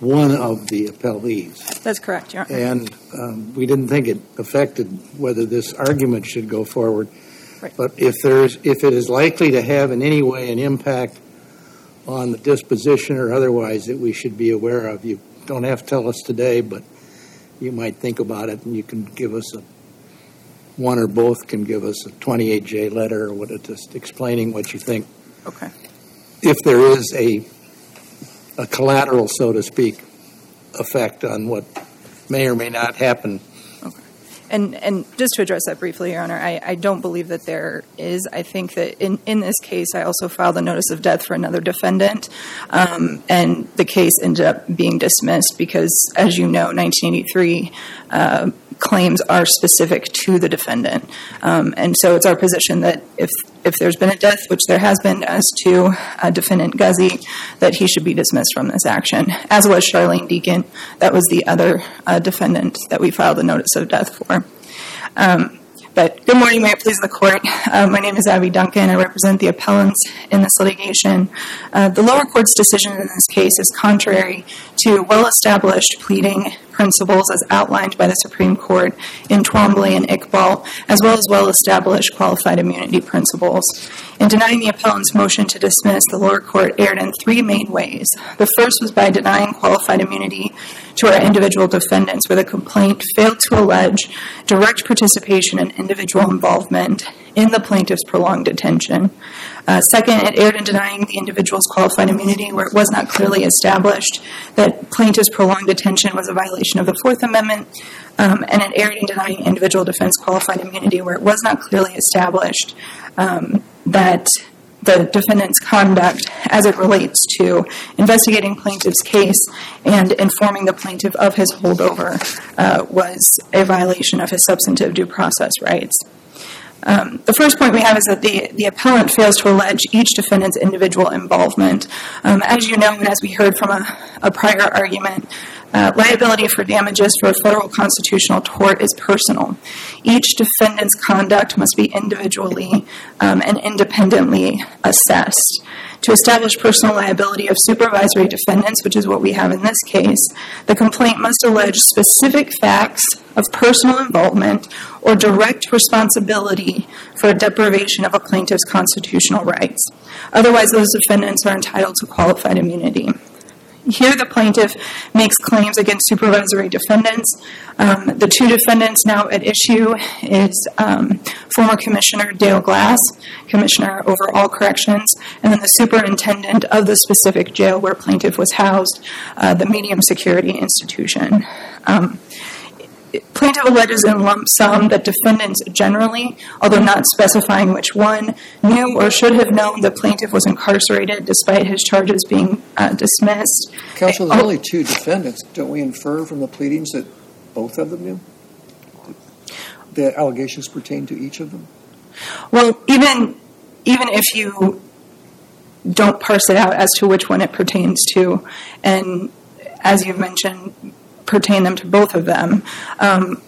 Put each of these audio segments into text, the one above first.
one of the appellees. That's correct, Your Honor. And um, we didn't think it affected whether this argument should go forward. Right. But if there's, if it is likely to have in any way an impact on the disposition or otherwise that we should be aware of, you don't have to tell us today, but you might think about it and you can give us a, one or both can give us a 28J letter or what, just explaining what you think. Okay. If there is a, a collateral, so to speak, effect on what may or may not happen And, and just to address that briefly, Your Honor, I, I don't believe that there is. I think that in, in this case, I also filed a notice of death for another defendant, um, and the case ended up being dismissed because, as you know, 1983 uh, claims are specific to the defendant. Um, and so it's our position that if if there's been a death, which there has been as to uh, defendant Guzzi, that he should be dismissed from this action, as was Charlene Deacon. That was the other uh, defendant that we filed a notice of death for. Um, but good morning, may it please the court. Uh, my name is Abby Duncan. I represent the appellants in this litigation. Uh, the lower court's decision in this case is contrary to well established pleading principles as outlined by the Supreme Court in Twombly and Iqbal, as well as well established qualified immunity principles. In denying the appellant's motion to dismiss, the lower court erred in three main ways. The first was by denying qualified immunity to our individual defendants, where the complaint failed to allege direct participation and individual involvement in the plaintiff's prolonged detention. Uh, second, it erred in denying the individual's qualified immunity where it was not clearly established that plaintiff's prolonged detention was a violation of the Fourth Amendment. Um, and it erred in denying individual defense qualified immunity where it was not clearly established um, that the defendant's conduct as it relates to investigating plaintiff's case and informing the plaintiff of his holdover uh, was a violation of his substantive due process rights. Um, the first point we have is that the, the appellant fails to allege each defendant's individual involvement. Um, as you know, and as we heard from a, a prior argument, uh, liability for damages for a federal constitutional tort is personal. Each defendant's conduct must be individually um, and independently assessed. To establish personal liability of supervisory defendants, which is what we have in this case, the complaint must allege specific facts of personal involvement or direct responsibility for a deprivation of a plaintiff's constitutional rights. Otherwise, those defendants are entitled to qualified immunity. Here, the plaintiff makes claims against supervisory defendants. Um, the two defendants now at issue is um, former Commissioner Dale Glass, Commissioner over all corrections, and then the superintendent of the specific jail where plaintiff was housed, uh, the medium security institution. Um, plaintiff alleges in lump sum that defendants generally, although not specifying which one, knew or should have known the plaintiff was incarcerated despite his charges being uh, dismissed. Counsel, there's only two defendants. Don't we infer from the pleadings that both of them knew? The allegations pertain to each of them? Well, even even if you don't parse it out as to which one it pertains to, and as you've mentioned, pertain them to both of them. Um,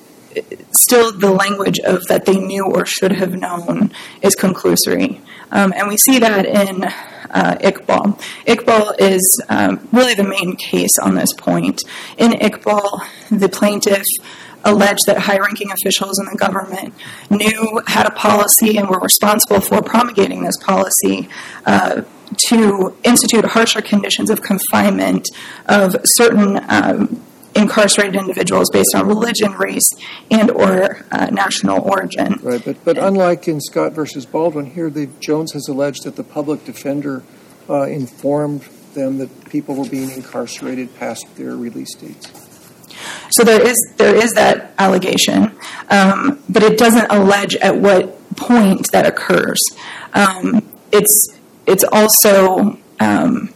still, the language of that they knew or should have known is conclusory. Um, and we see that in uh, Iqbal. Iqbal is um, really the main case on this point. In Iqbal, the plaintiff alleged that high ranking officials in the government knew, had a policy, and were responsible for promulgating this policy. Uh, to institute harsher conditions of confinement of certain um, incarcerated individuals based on religion, race, and or uh, national origin. Right, but but unlike in Scott versus Baldwin, here the Jones has alleged that the public defender uh, informed them that people were being incarcerated past their release dates. So there is there is that allegation, um, but it doesn't allege at what point that occurs. Um, it's it's also um,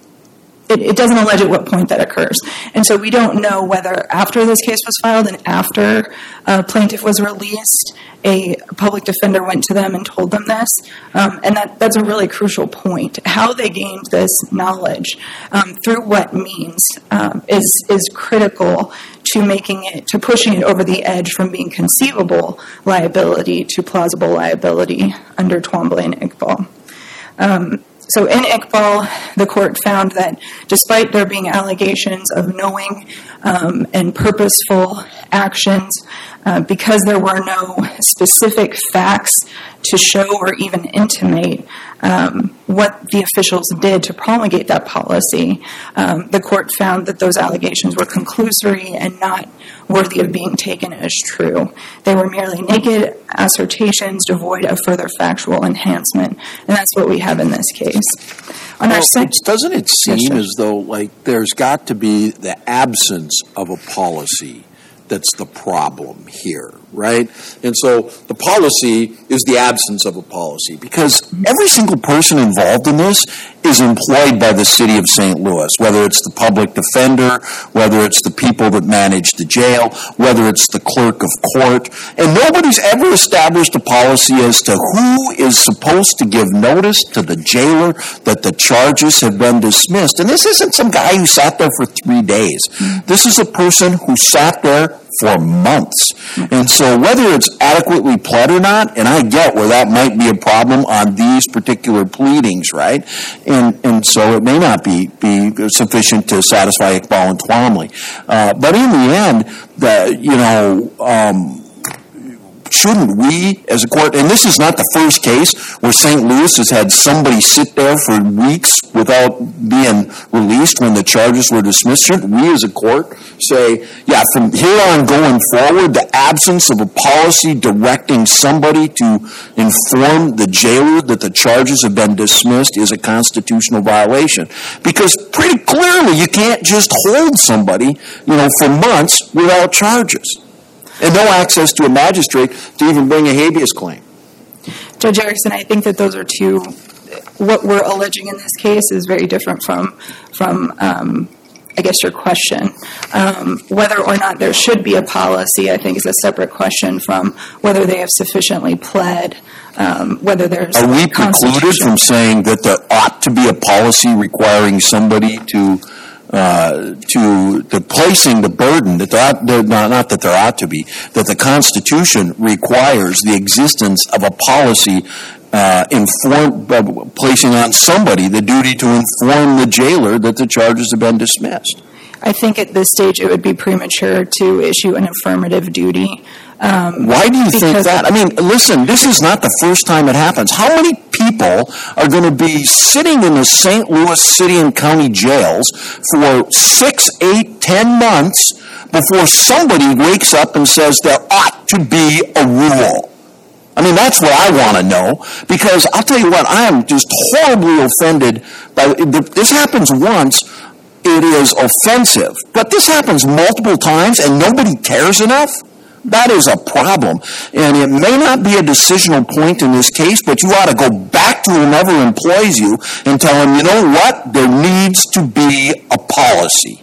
it, doesn't allege at what point that occurs. And so we don't know whether after this case was filed and after a plaintiff was released, a public defender went to them and told them this. Um, and that, that's a really crucial point. How they gained this knowledge um, through what means um, is, is critical to making it, to pushing it over the edge from being conceivable liability to plausible liability under Twombly and Iqbal. So in Iqbal, the court found that despite there being allegations of knowing um, and purposeful actions, uh, because there were no specific facts to show or even intimate um, what the officials did to promulgate that policy, um, the court found that those allegations were conclusory and not worthy of being taken as true. They were merely naked assertions devoid of further factual enhancement, and that's what we have in this case. On our Well, sec- doesn't it seem sir. as though like there's got to be the absence of a policy that's the problem here, right? And so the policy is the absence of a policy because every single person involved in this is employed by the city of St. Louis, whether it's the public defender, whether it's the people that manage the jail, whether it's the clerk of court, and nobody's ever established a policy as to who is supposed to give notice to the jailer that the charges have been dismissed. And this isn't some guy who sat there for three days. This is a person who sat there for months. And so whether it's adequately pled or not, and I get where that might be a problem on these particular pleadings, right? And, and so it may not be, be sufficient to satisfy Iqbal and Twombly. Uh, but in the end, the, you know, um, shouldn't we, as a court, and this is not the first case where St. Louis has had somebody sit there for weeks without being released when the charges were dismissed, shouldn't we as a court say, yeah, from here on going forward, the absence of a policy directing somebody to inform the jailer that the charges have been dismissed is a constitutional violation? Because pretty clearly, you can't just hold somebody, you know, for months without charges and no access to a magistrate to even bring a habeas claim. Judge Erickson, I think that those are two. What we're alleging in this case is very different from from. Um, I guess your question, um, whether or not there should be a policy, I think is a separate question from whether they have sufficiently pled, um, whether there's Are we precluded from saying that there ought to be a policy requiring somebody to uh, to the placing the burden that there ought, not, not that there ought to be that the Constitution requires the existence of a policy uh, inform, uh, placing on somebody the duty to inform the jailer that the charges have been dismissed. I think at this stage it would be premature to issue an affirmative duty. Um, Why do you think that? I mean, listen, this is not the first time it happens. How many people are going to be sitting in the St. Louis City and County jails for six, eight, ten months before somebody wakes up and says there ought to be a rule? I mean, that's what I want to know because I'll tell you what, I am just horribly offended by this happens once. It is offensive, but this happens multiple times and nobody cares enough. That is a problem. And it may not be a decisional point in this case, but you ought to go back to whomever employs you and tell them, you know what? There needs to be a policy.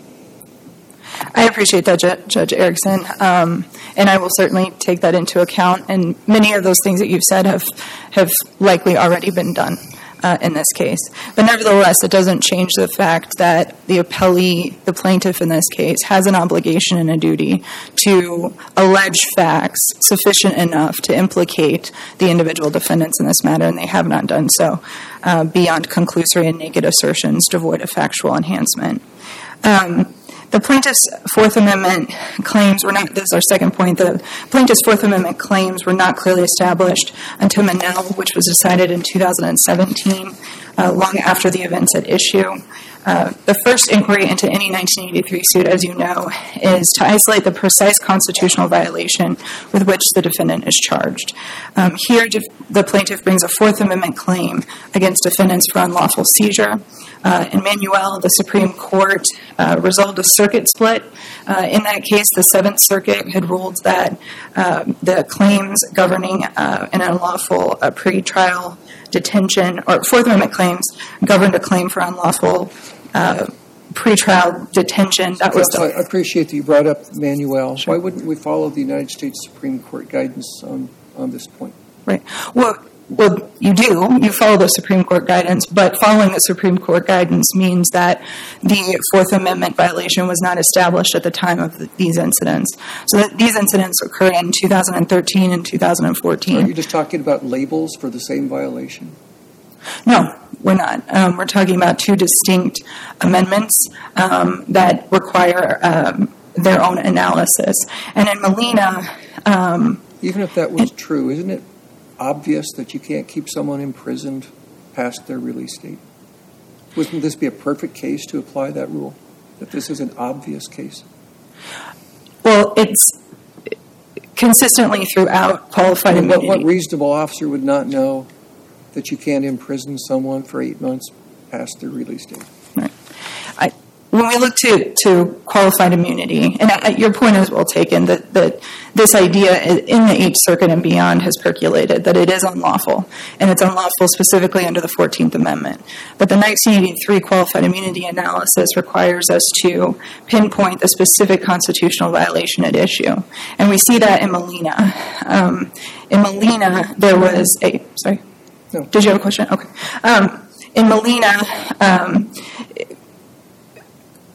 I appreciate that, Ju- Judge Erickson, um, and I will certainly take that into account. And many of those things that you've said have have likely already been done uh, in this case. But nevertheless, it doesn't change the fact that the appellee, the plaintiff in this case, has an obligation and a duty to allege facts sufficient enough to implicate the individual defendants in this matter, and they have not done so uh, beyond conclusory and naked assertions devoid of factual enhancement. Um, the plaintiff's Fourth Amendment claims were not, this is our second point, the plaintiff's Fourth Amendment claims were not clearly established until Manuel, which was decided in 2017, uh, long after the events at issue. Uh, the first inquiry into any 1983 suit, as you know, is to isolate the precise constitutional violation with which the defendant is charged. Um, here, def- the plaintiff brings a Fourth Amendment claim against defendants for unlawful seizure. Uh, in Manuel, the Supreme Court uh, resolved a circuit split. Uh, in that case, the Seventh Circuit had ruled that uh, the claims governing uh, an unlawful uh, pretrial detention or Fourth Amendment claims governed a claim for unlawful Uh, pretrial detention. That was I appreciate that you brought up Manuel. Why wouldn't we follow the United States Supreme Court guidance on, on this point? Right. Well, well, you do. You follow the Supreme Court guidance, but following the Supreme Court guidance means that the Fourth Amendment violation was not established at the time of the, these incidents. So that these incidents occurred in 2013 and Are 2014. you just talking about labels for the same violation? No, we're not. Um, we're talking about two distinct amendments um, that require um, their own analysis. And in Molina, um, Even if that was true, isn't it obvious that you can't keep someone imprisoned past their release date? Wouldn't this be a perfect case to apply that rule? That this is an obvious case? well, it's consistently throughout qualified And what, immunity. what reasonable officer would not know that you can't imprison someone for eight months past their release date? when we look to, to qualified immunity, and your point is well taken that, that this idea in the Eighth Circuit and beyond has percolated that it is unlawful, and it's unlawful specifically under the 14th Amendment. But the 1983 qualified immunity analysis requires us to pinpoint the specific constitutional violation at issue. And we see that in Molina. Um, in Molina, there was a, sorry, No. did you have a question? Okay. Um, in Molina, um,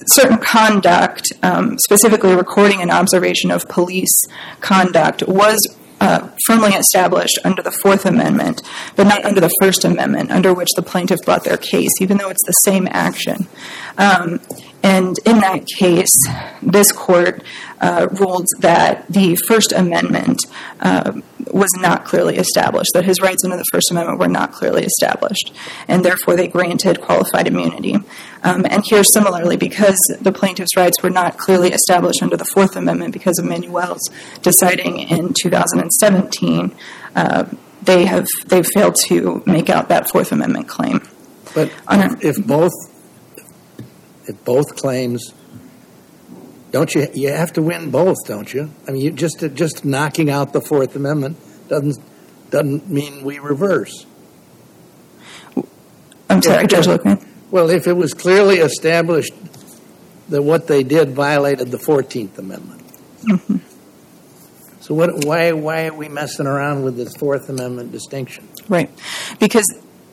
certain conduct, um, specifically recording and observation of police conduct, was uh, firmly established under the Fourth Amendment, but not under the First Amendment, under which the plaintiff brought their case, even though it's the same action. Um, and in that case, this court uh, ruled that the First Amendment uh, was not clearly established, that his rights under the First Amendment were not clearly established, and therefore they granted qualified immunity. Um, and here, similarly, because the plaintiff's rights were not clearly established under the Fourth Amendment because of Manuel's deciding in 2017, uh, they have they've failed to make out that Fourth Amendment claim. But Honor. if both, if both claims, don't you, you have to win both, don't you? I mean, you just, just knocking out the Fourth Amendment doesn't, doesn't mean we reverse. I'm sorry, Yeah. Judge Loken. Well, if it was clearly established that what they did violated the Fourteenth Amendment. Mm-hmm. So what, why, why are we messing around with this Fourth Amendment distinction? Right. Because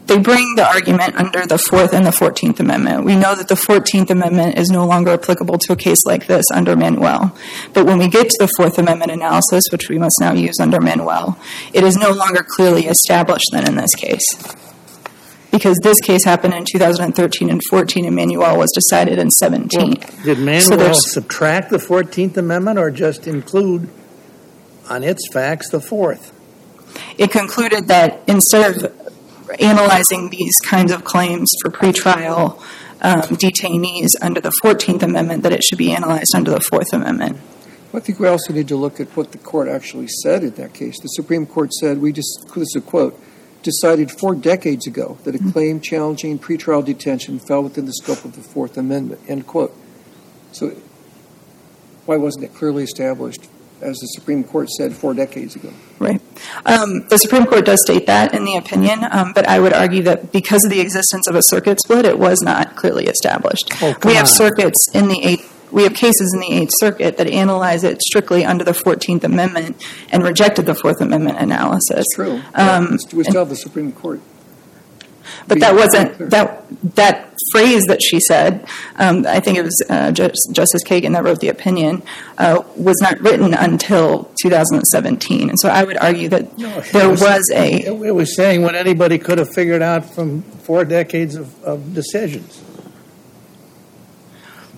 they bring the argument under the Fourth and the Fourteenth Amendment. We know that the Fourteenth Amendment is no longer applicable to a case like this under Manuel. But when we get to the Fourth Amendment analysis, which we must now use under Manuel, it is no longer clearly established then in this case. Because this case happened in 2013 and 14, and Manuel was decided in 17. Did Manuel there's- subtract the Fourteenth Amendment or just include on its facts the Fourth? it concluded that instead of analyzing these kinds of claims for pretrial um, detainees under the 14th Amendment, that it should be analyzed under the Fourth Amendment. I think we also need to look at what the court actually said in that case. The Supreme Court said, we just, this is a quote, decided four decades ago that a claim challenging pretrial detention fell within the scope of the Fourth Amendment, end quote. So why wasn't it clearly established, as the Supreme Court said four decades ago? Right. Um, the Supreme Court does state that in the opinion, um, but I would argue that because of the existence of a circuit split, it was not clearly established. Oh, come we have on. circuits in the eighth. We have cases in the Eighth Circuit that analyze it strictly under the Fourteenth Amendment and rejected the Fourth Amendment analysis. True. Um, we still have the Supreme Court. But that wasn't that that phrase that she said. Um, I think it was uh, Just, Justice Kagan that wrote the opinion. Uh, was not written until 2017, and so I would argue that No, there was- was a It was saying what anybody could have figured out from four decades of, of decisions.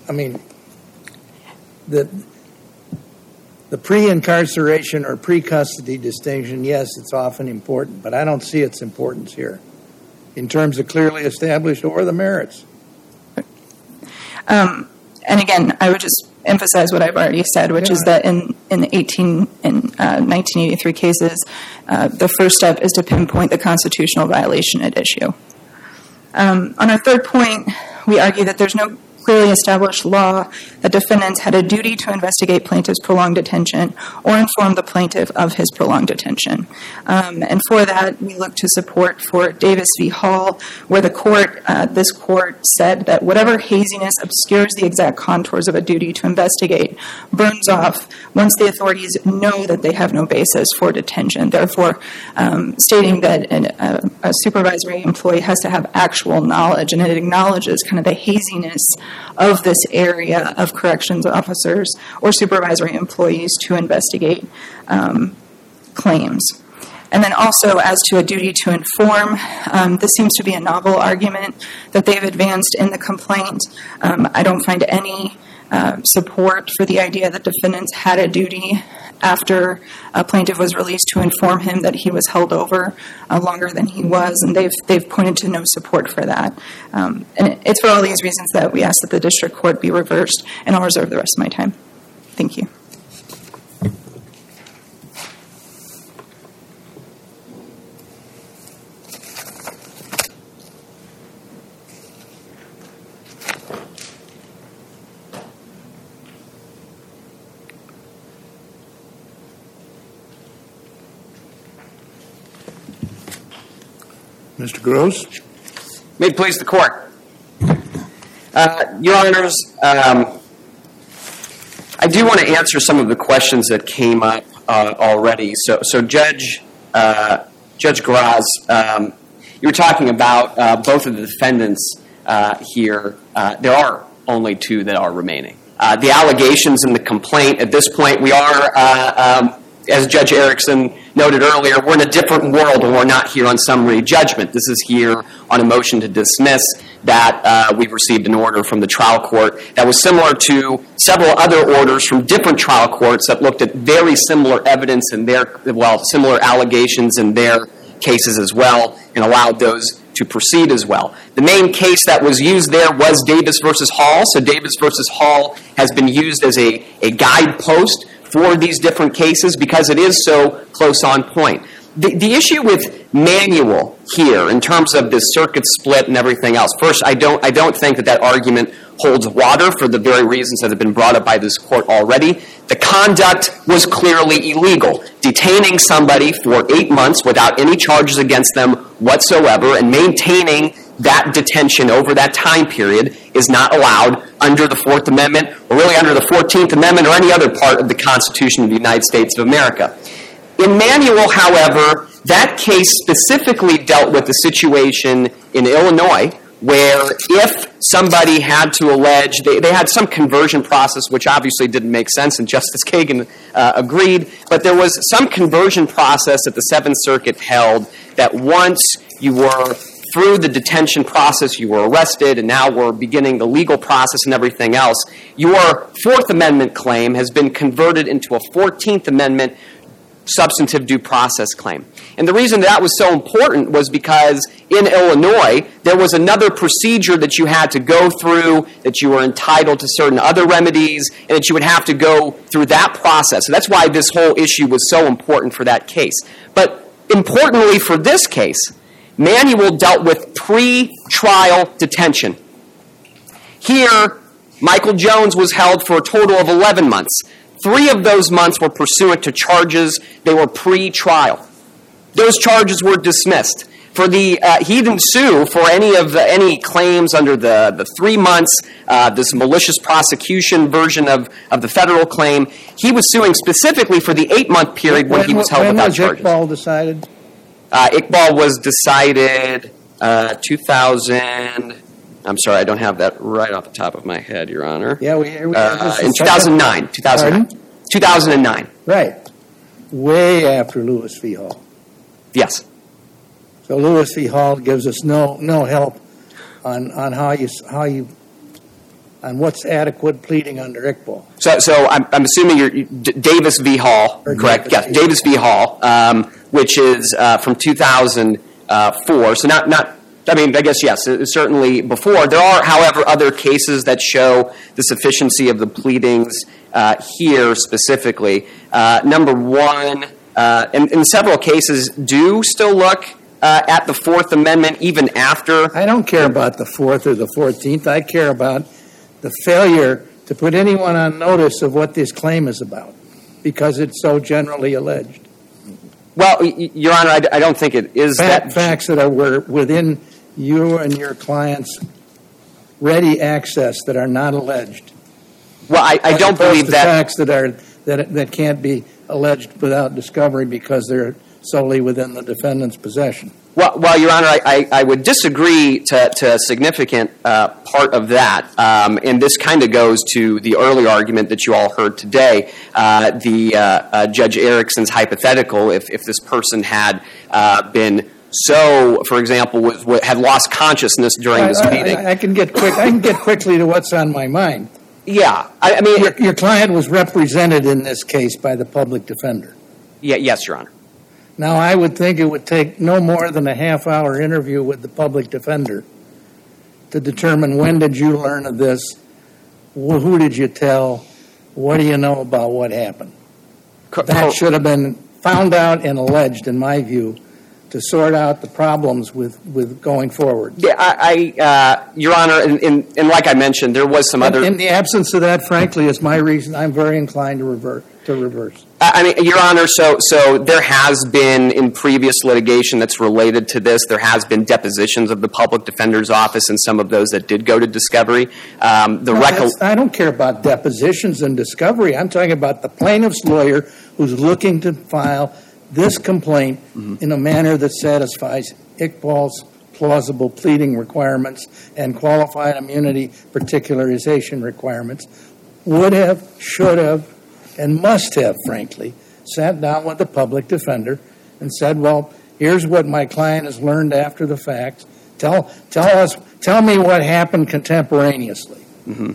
I mean, the, the pre-incarceration or pre-custody distinction, yes, it's often important, but I don't see its importance here in terms of clearly established or the merits. Um, and again, I would just emphasize what I've already said, which is that in in the 18 in uh, 1983 cases, uh, the first step is to pinpoint the constitutional violation at issue. Um, on our third point, we argue that there's no clearly established law that defendants had a duty to investigate plaintiff's prolonged detention or inform the plaintiff of his prolonged detention. Um, and for that, we look to support for Davis v. Hall, where the court, uh, this court said that whatever haziness obscures the exact contours of a duty to investigate burns off once the authorities know that they have no basis for detention. Therefore, um, stating that an, a, a supervisory employee has to have actual knowledge, and it acknowledges kind of the haziness of this area of corrections officers or supervisory employees to investigate um, claims. And then also, as to a duty to inform, um, this seems to be a novel argument that they've advanced in the complaint. Um, I don't find any uh, support for the idea that defendants had a duty after a plaintiff was released to inform him that he was held over uh, longer than he was, and they've they've pointed to no support for that. Um, and it's for all these reasons that we ask that the district court be reversed, and I'll reserve the rest of my time. Thank you. Mr. Gross? May it please the court. Uh, Your Honors, um, I do want to answer some of the questions that came up uh, already. So, so Judge uh, Judge Grasz, um, you were talking about uh, both of the defendants uh, here. Uh, there are only two that are remaining. the allegations in the complaint at this point, we are, um, as Judge Erickson noted earlier, we're in a different world and we're not here on summary judgment. This is here on a motion to dismiss that uh, we received an order from the trial court that was similar to several other orders from different trial courts that looked at very similar evidence and their, well, similar allegations in their cases as well and allowed those to proceed as well. The main case that was used there was Davis versus Hall. So Davis versus Hall has been used as a, a guidepost for these different cases because it is so close on point. The, the issue with Manuel here, in terms of the circuit split and everything else, first, I don't, I don't think that that argument holds water for the very reasons that have been brought up by this court already. The conduct was clearly illegal. Detaining somebody for eight months without any charges against them whatsoever and maintaining that detention over that time period is not allowed under the Fourth Amendment or really under the 14th Amendment or any other part of the Constitution of the United States of America. In Manuel, however, that case specifically dealt with the situation in Illinois where if somebody had to allege, they, they had some conversion process which obviously didn't make sense, and Justice Kagan uh, agreed, but there was some conversion process that the Seventh Circuit held that once you were through the detention process, you were arrested, and now we're beginning the legal process and everything else. Your Fourth Amendment claim has been converted into a 14th Amendment substantive due process claim. And the reason that was so important was because in Illinois, there was another procedure that you had to go through, that you were entitled to certain other remedies, and that you would have to go through that process. So that's why this whole issue was so important for that case. But importantly for this case, Manuel dealt with pre trial detention. Here, Michael Jones was held for a total of 11 months. Three of those months were pursuant to charges, they were pre trial. Those charges were dismissed. For the, uh, he didn't sue for any of the, any claims under the, the three months, uh, this malicious prosecution version of, of the federal claim. He was suing specifically for the eight month period when, when he was held when without was charges. Iqbal decided? Uh, Iqbal was decided uh, 2000. I'm sorry, I don't have that right off the top of my head, Your Honor. Yeah, we, we uh, in 2009. 2009. 2009. Right. Way after Lewis v. Hall. Yes. So Lewis v. Hall gives us no no help on on how you how you on what's adequate pleading under Iqbal. So so I'm, I'm assuming you're D- Davis v. Hall, Or correct? Davis yes. Davis v. Hall, um, which is uh, from 2004. So not not. I mean, I guess yes, certainly before. There are, however, other cases that show the sufficiency of the pleadings uh, here specifically. Uh, number one, uh, in, in several cases, do still look uh, at the Fourth Amendment even after I don't care about the fourth or the fourteenth. I care about the failure to put anyone on notice of what this claim is about, because it's so generally alleged. Well, Your Honor, I, d- I don't think it is that. facts that are were within you and your clients' ready access that are not alleged. Well, I, I don't believe that. facts that are that that can't be alleged without discovery because they're solely within the defendant's possession. Well, well, Your Honor, I, I, I would disagree to, to a significant uh, part of that. Um, and this kind of goes to the earlier argument that you all heard today, uh, the uh, uh, Judge Erickson's hypothetical, if, if this person had uh, been so, for example, was, was, had lost consciousness during this I- I- meeting. I can get quick, I can get quickly to what's on my mind. yeah, I, I mean, Your, your client was represented in this case by the public defender. yeah, yes, Your Honor. Now, I would think it would take no more than a half-hour interview with the public defender to determine when did you learn of this, who did you tell, what do you know about what happened. That should have been found out and alleged, in my view, to sort out the problems with, with going forward. Yeah, I, I uh, Your Honor, and, and, and like I mentioned, there was some other. In the absence of that, frankly, is my reason, I'm very inclined to revert, to reverse. I mean, Your Honor, so so there has been in previous litigation that's related to this. There has been depositions of the public defender's office, and some of those that did go to discovery. Um, the No, I don't care about depositions and discovery. I'm talking about the plaintiff's lawyer who's looking to file this complaint in a manner that satisfies Iqbal's plausible pleading requirements and qualified immunity particularization requirements would have, should have, and must have, frankly, sat down with the public defender and said, well, here's what my client has learned after the fact. Tell, tell us, tell me what happened contemporaneously. Mm-hmm.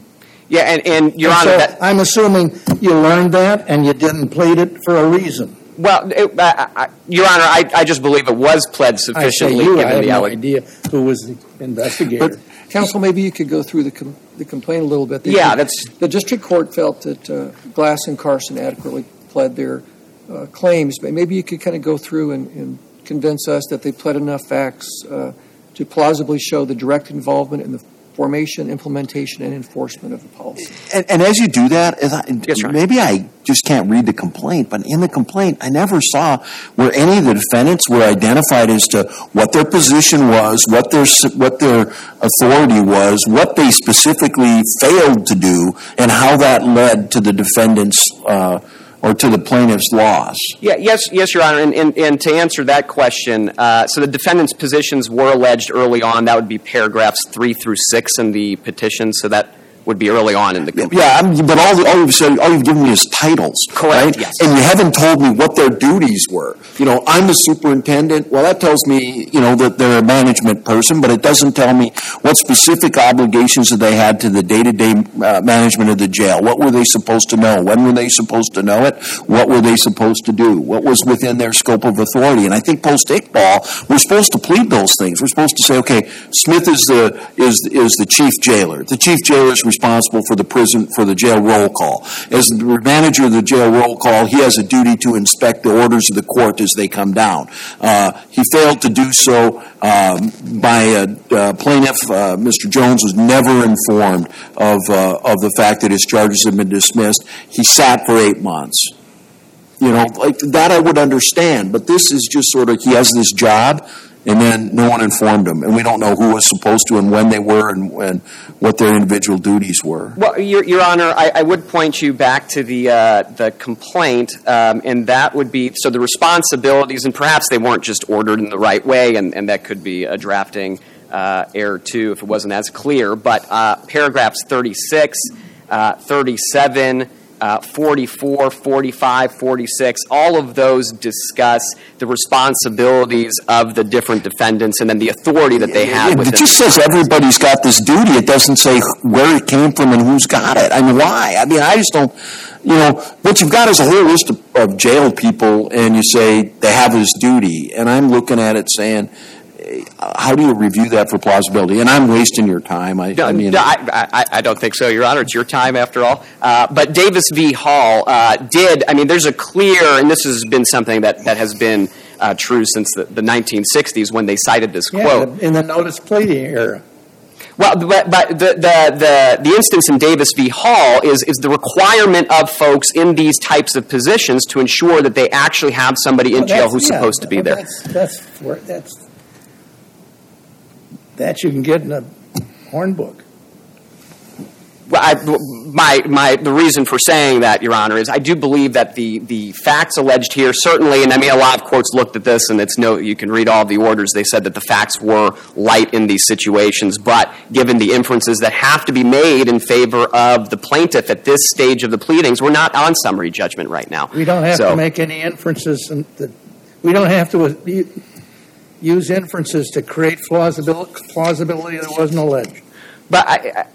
yeah, and, and Your And Honor, so that, I'm assuming you learned that and you didn't plead it for a reason. well, it, I, I, Your Honor, I, I just believe it was pled I sufficiently you, I have the no idea who was the investigator. Counsel, maybe you could go through the, com- the complaint a little bit. The- Yeah, that's The district court felt that uh, Glass and Carson adequately pled their uh, claims, but maybe you could kind of go through and, and convince us that they pled enough facts uh, to plausibly show the direct involvement in the formation, implementation, and enforcement of the policy. And, and as you do that, as I, Yes, maybe I just can't read the complaint, but in the complaint, I never saw where any of the defendants were identified as to what their position was, what their what their authority was, what they specifically failed to do, and how that led to the defendant's uh, or to the plaintiff's loss. Yeah, yes, yes, Your Honor. And, and, and to answer that question, uh, so the defendant's positions were alleged early on. That would be paragraphs three through six in the petition. So that would be early on in the complaint. Yeah, I'm, but all, all you've said, all you've given me is titles, Correct, right? yes. And you haven't told me what their duties were. You know, I'm the superintendent. Well, that tells me, you know, that they're a management person, but it doesn't tell me what specific obligations that they had to the day-to-day uh, management of the jail. What were they supposed to know? When were they supposed to know it? What were they supposed to do? What was within their scope of authority? And I think post Iqbal, we're supposed to plead those things. We're supposed to say, okay, Smith is the is is the chief jailer. The chief jailer is responsible for the prison for the jail roll call. As the manager of the jail roll call, he has a duty to inspect the orders of the court as they come down. Uh, he failed to do so um, by a uh, plaintiff. Uh, Mr. Jones was never informed of uh, of the fact that his charges had been dismissed. He sat for eight months. You know, like that I would understand, but this is just sort of he has this job, and then no one informed him, and we don't know who was supposed to and when they were and, and what their individual duties were. Well, Your, Your Honor, I, I would point you back to the uh, the complaint, um, and that would be so the responsibilities, and perhaps they weren't just ordered in the right way, and, and that could be a drafting uh, error too if it wasn't as clear. But uh, paragraphs 36, uh, 37. Uh, 44, 45, 46, all of those discuss the responsibilities of the different defendants and then the authority that they have It, it just says everybody's got this duty. It doesn't say where it came from and who's got it. I mean, why? I mean, I just don't. You know, what you've got is a whole list of, of jail people, and you say they have this duty, and I'm looking at it saying. How do you review that for plausibility? And I'm wasting your time. I, No, I mean, no, I, I, I don't think so, Your Honor. It's your time after all. Uh, but Davis v. Hall uh, did, I mean, there's a clear, and this has been something that, that has been uh, true since the, the 1960s when they cited this Yeah, quote. in the notice pleading era. Well, but, but the, the, the, the instance in Davis v. Hall is, is the requirement of folks in these types of positions to ensure that they actually have somebody in Well, jail who's yeah, supposed to be well, there. That's, that's, that's, that you can get in a horn book. Well, I, my, my, the reason for saying that, Your Honor, is I do believe that the, the facts alleged here certainly, and I mean, a lot of courts looked at this, and it's no, you can read all the orders. They said that the facts were light in these situations, but given the inferences that have to be made in favor of the plaintiff at this stage of the pleadings, we're not on summary judgment right now. We don't have So- to make any inferences, and we don't have to uh, u- use inferences to create plausibility, plausibility that wasn't alleged. But I, I,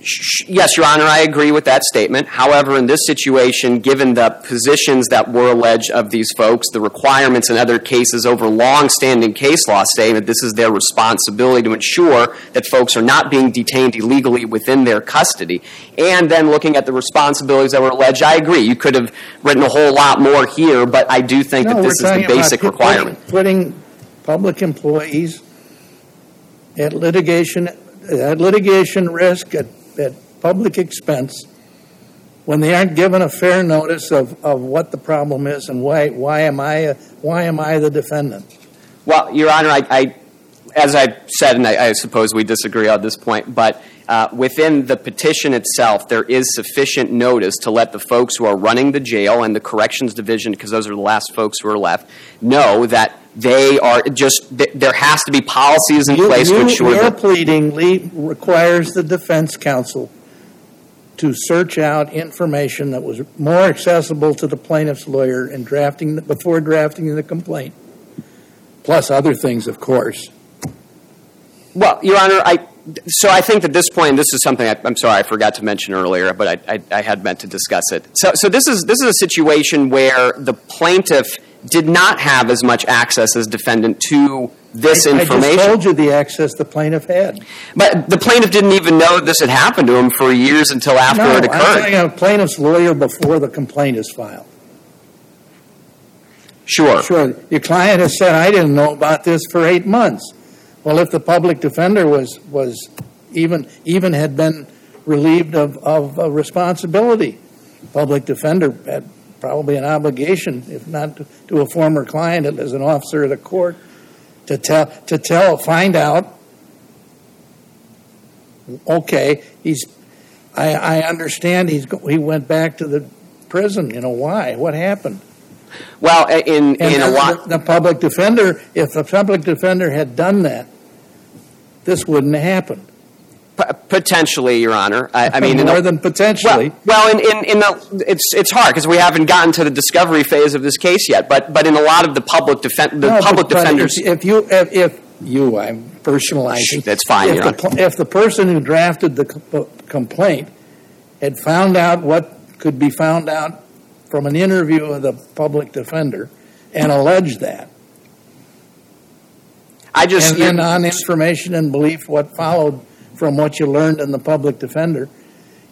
sh- yes, Your Honor, I agree with that statement. However, in this situation, given the positions that were alleged of these folks, the requirements in other cases over long-standing case law saying that this is their responsibility to ensure that folks are not being detained illegally within their custody, and then looking at the responsibilities that were alleged, I agree. You could have written a whole lot more here, but I do think No, that this is the basic requirement. Putting public employees at litigation, at litigation risk, at, at public expense, when they aren't given a fair notice of, of what the problem is and why, why am I, why am I the defendant? Well, Your Honor, I, I as I said, and I, I suppose we disagree on this point, but uh, within the petition itself, there is sufficient notice to let the folks who are running the jail and the corrections division, because those are the last folks who are left, know that they are just th- there has to be policies in You- place to you- ensure Your that. pleading le- requires the defense counsel to search out information that was more accessible to the plaintiff's lawyer in drafting, before drafting the complaint, plus other things, of course. Well, Your Honor, I so I think at this point, this is something I, I'm sorry I forgot to mention earlier, but I, I, I had meant to discuss it. So, so this is this is a situation where the plaintiff did not have as much access as defendant to this I- I information. just told you the access the plaintiff had. But the plaintiff didn't even know this had happened to him for years until after No, it I'm talking occurred. about plaintiff's lawyer before the complaint is filed. Sure. Sure, your client has said, I didn't know about this for eight months. Well, if the public defender was, was even, even had been relieved of, of uh, responsibility, public defender had probably an obligation, if not to, to a former client as an officer of the court, to tell, to tell, find out, okay, he's, I, I understand he's, go- he went back to the prison, you know, why? What happened? Well, in And in a lot. The public defender, if the public defender had done that, this wouldn't have happened. P- potentially, Your Honor. I, I mean, More the, than potentially. Well, well, in, in, in the it's it's hard because we haven't gotten to the discovery phase of this case yet. But but in a lot of the public defen- the No, public but- but defenders. If if you, if, if you, I'm personalizing. That's fine, If Your the, Honor. if the person who drafted the co- complaint had found out what could be found out from an interview of the public defender and alleged that, I just and then on information and belief what followed from what you learned in the public defender,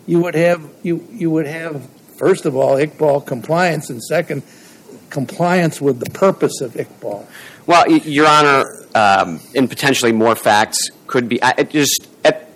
you would have you you would have first of all Iqbal compliance and second compliance with the purpose of Iqbal. Well, Your Honor, um, and potentially more facts could be. I, just at,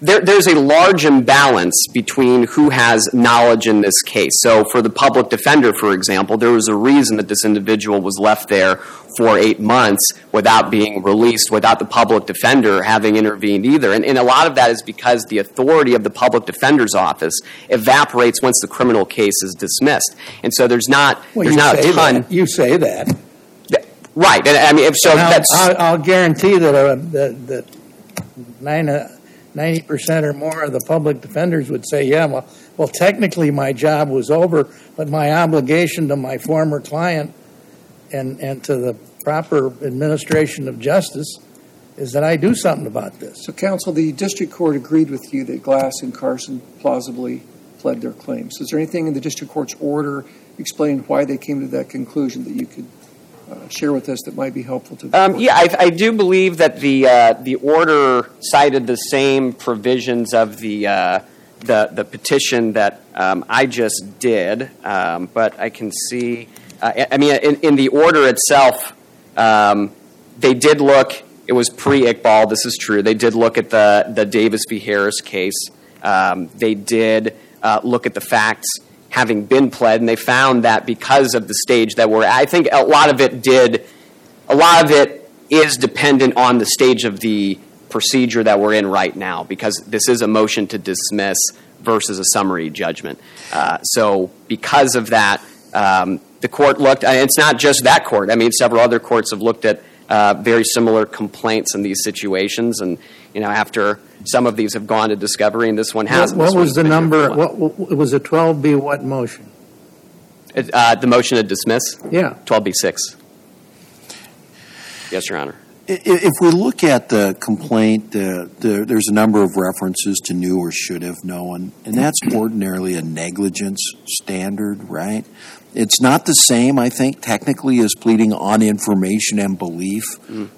there, there's a large imbalance between who has knowledge in this case. So, for the public defender, for example, there was a reason that this individual was left there for eight months without being released, without the public defender having intervened either. And, and a lot of that is because the authority of the public defender's office evaporates once the criminal case is dismissed. And so, there's not Well, there's you not say a ton. that. You say that. Right, and I mean, if so And I'll, that's I'll, I'll guarantee that uh, that, that nine, uh, 90% or more of the public defenders would say, yeah, well, well, technically my job was over, but my obligation to my former client and, and to the proper administration of justice is that I do something about this. So, counsel, the district court agreed with you that Glass and Carson plausibly pled their claims. Is there anything in the district court's order explaining why they came to that conclusion that you could uh, share with us that might be helpful to the Um, court? yeah, I, I do believe that the uh, the order cited the same provisions of the uh, the the petition that um, I just did, um, but I can see. Uh, I- mean, in, in the order itself, um, they did look. It was pre Iqbal. This is true. They did look at the the Davis v. Harris case. Um, they did uh, look at the facts having been pled, and they found that because of the stage that we're at, I think a lot of it did a lot of it is dependent on the stage of the procedure that we're in right now because this is a motion to dismiss versus a summary judgment. Uh, so, because of that, um, the court looked, and it's not just that court. I mean, several other courts have looked at uh, very similar complaints in these situations, and you know, after some of these have gone to discovery, and this one hasn't. what this was the number, what, what- it was a 12B what motion? Uh, the motion to dismiss, Yeah. 12b6. Yes, Your Honor. If we look at the complaint, there- there's a number of references to knew or should have known, and that's ordinarily a negligence standard, right? It's not the same, I think, technically as pleading on information and belief. Mm.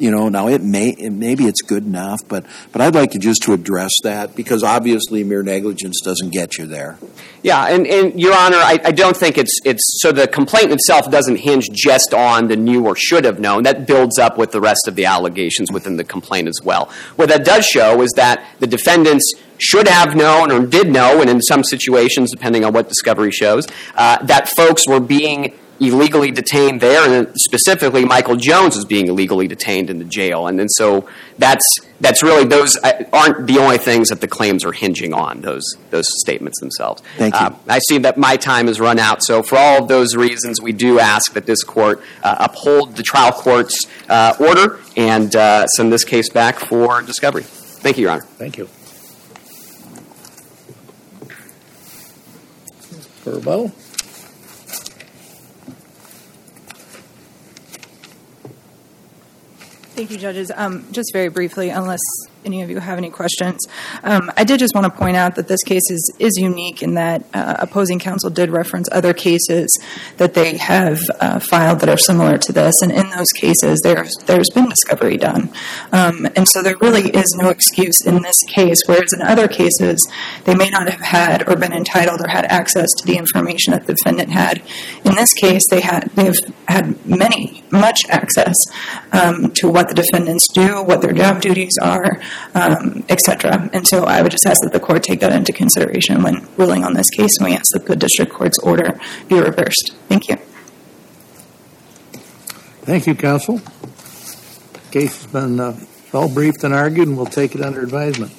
You know, now it may, it- maybe it's good enough, but, but I'd like to just to address that, because obviously mere negligence doesn't get you there. Yeah, and, and Your Honor, I, I don't think it's it's so the complaint itself doesn't hinge just on the knew or should have known. That builds up with the rest of the allegations within the complaint as well. What that does show is that the defendants should have known or did know, and in some situations, depending on what discovery shows, uh, that folks were being illegally detained there, and specifically Michael Jones is being illegally detained in the jail, and then so that's that's really those uh, aren't the only things that the claims are hinging on those those statements themselves. Thank you. Uh, I see that my time has run out, so for all of those reasons, we do ask that this court uh, uphold the trial court's uh, order and uh, send this case back for discovery. Thank you, Your Honor. Thank you. For Thank you, judges. Um, just very briefly, unless any of you have any questions, um, I did just want to point out that this case is, is unique in that uh, opposing counsel did reference other cases that they have uh, filed that are similar to this, and in those cases, there's there's been discovery done, um, and so there really is no excuse in this case. Whereas in other cases, they may not have had or been entitled or had access to the information that the defendant had. In this case, they had they've had many much access um, to what the defendants do, what their job duties are, um, etc. And so I would just ask that the court take that into consideration when ruling on this case, and we ask that the district court's order be reversed. Thank you. Thank you, counsel. The case has been uh, well briefed and argued, and we'll take it under advisement.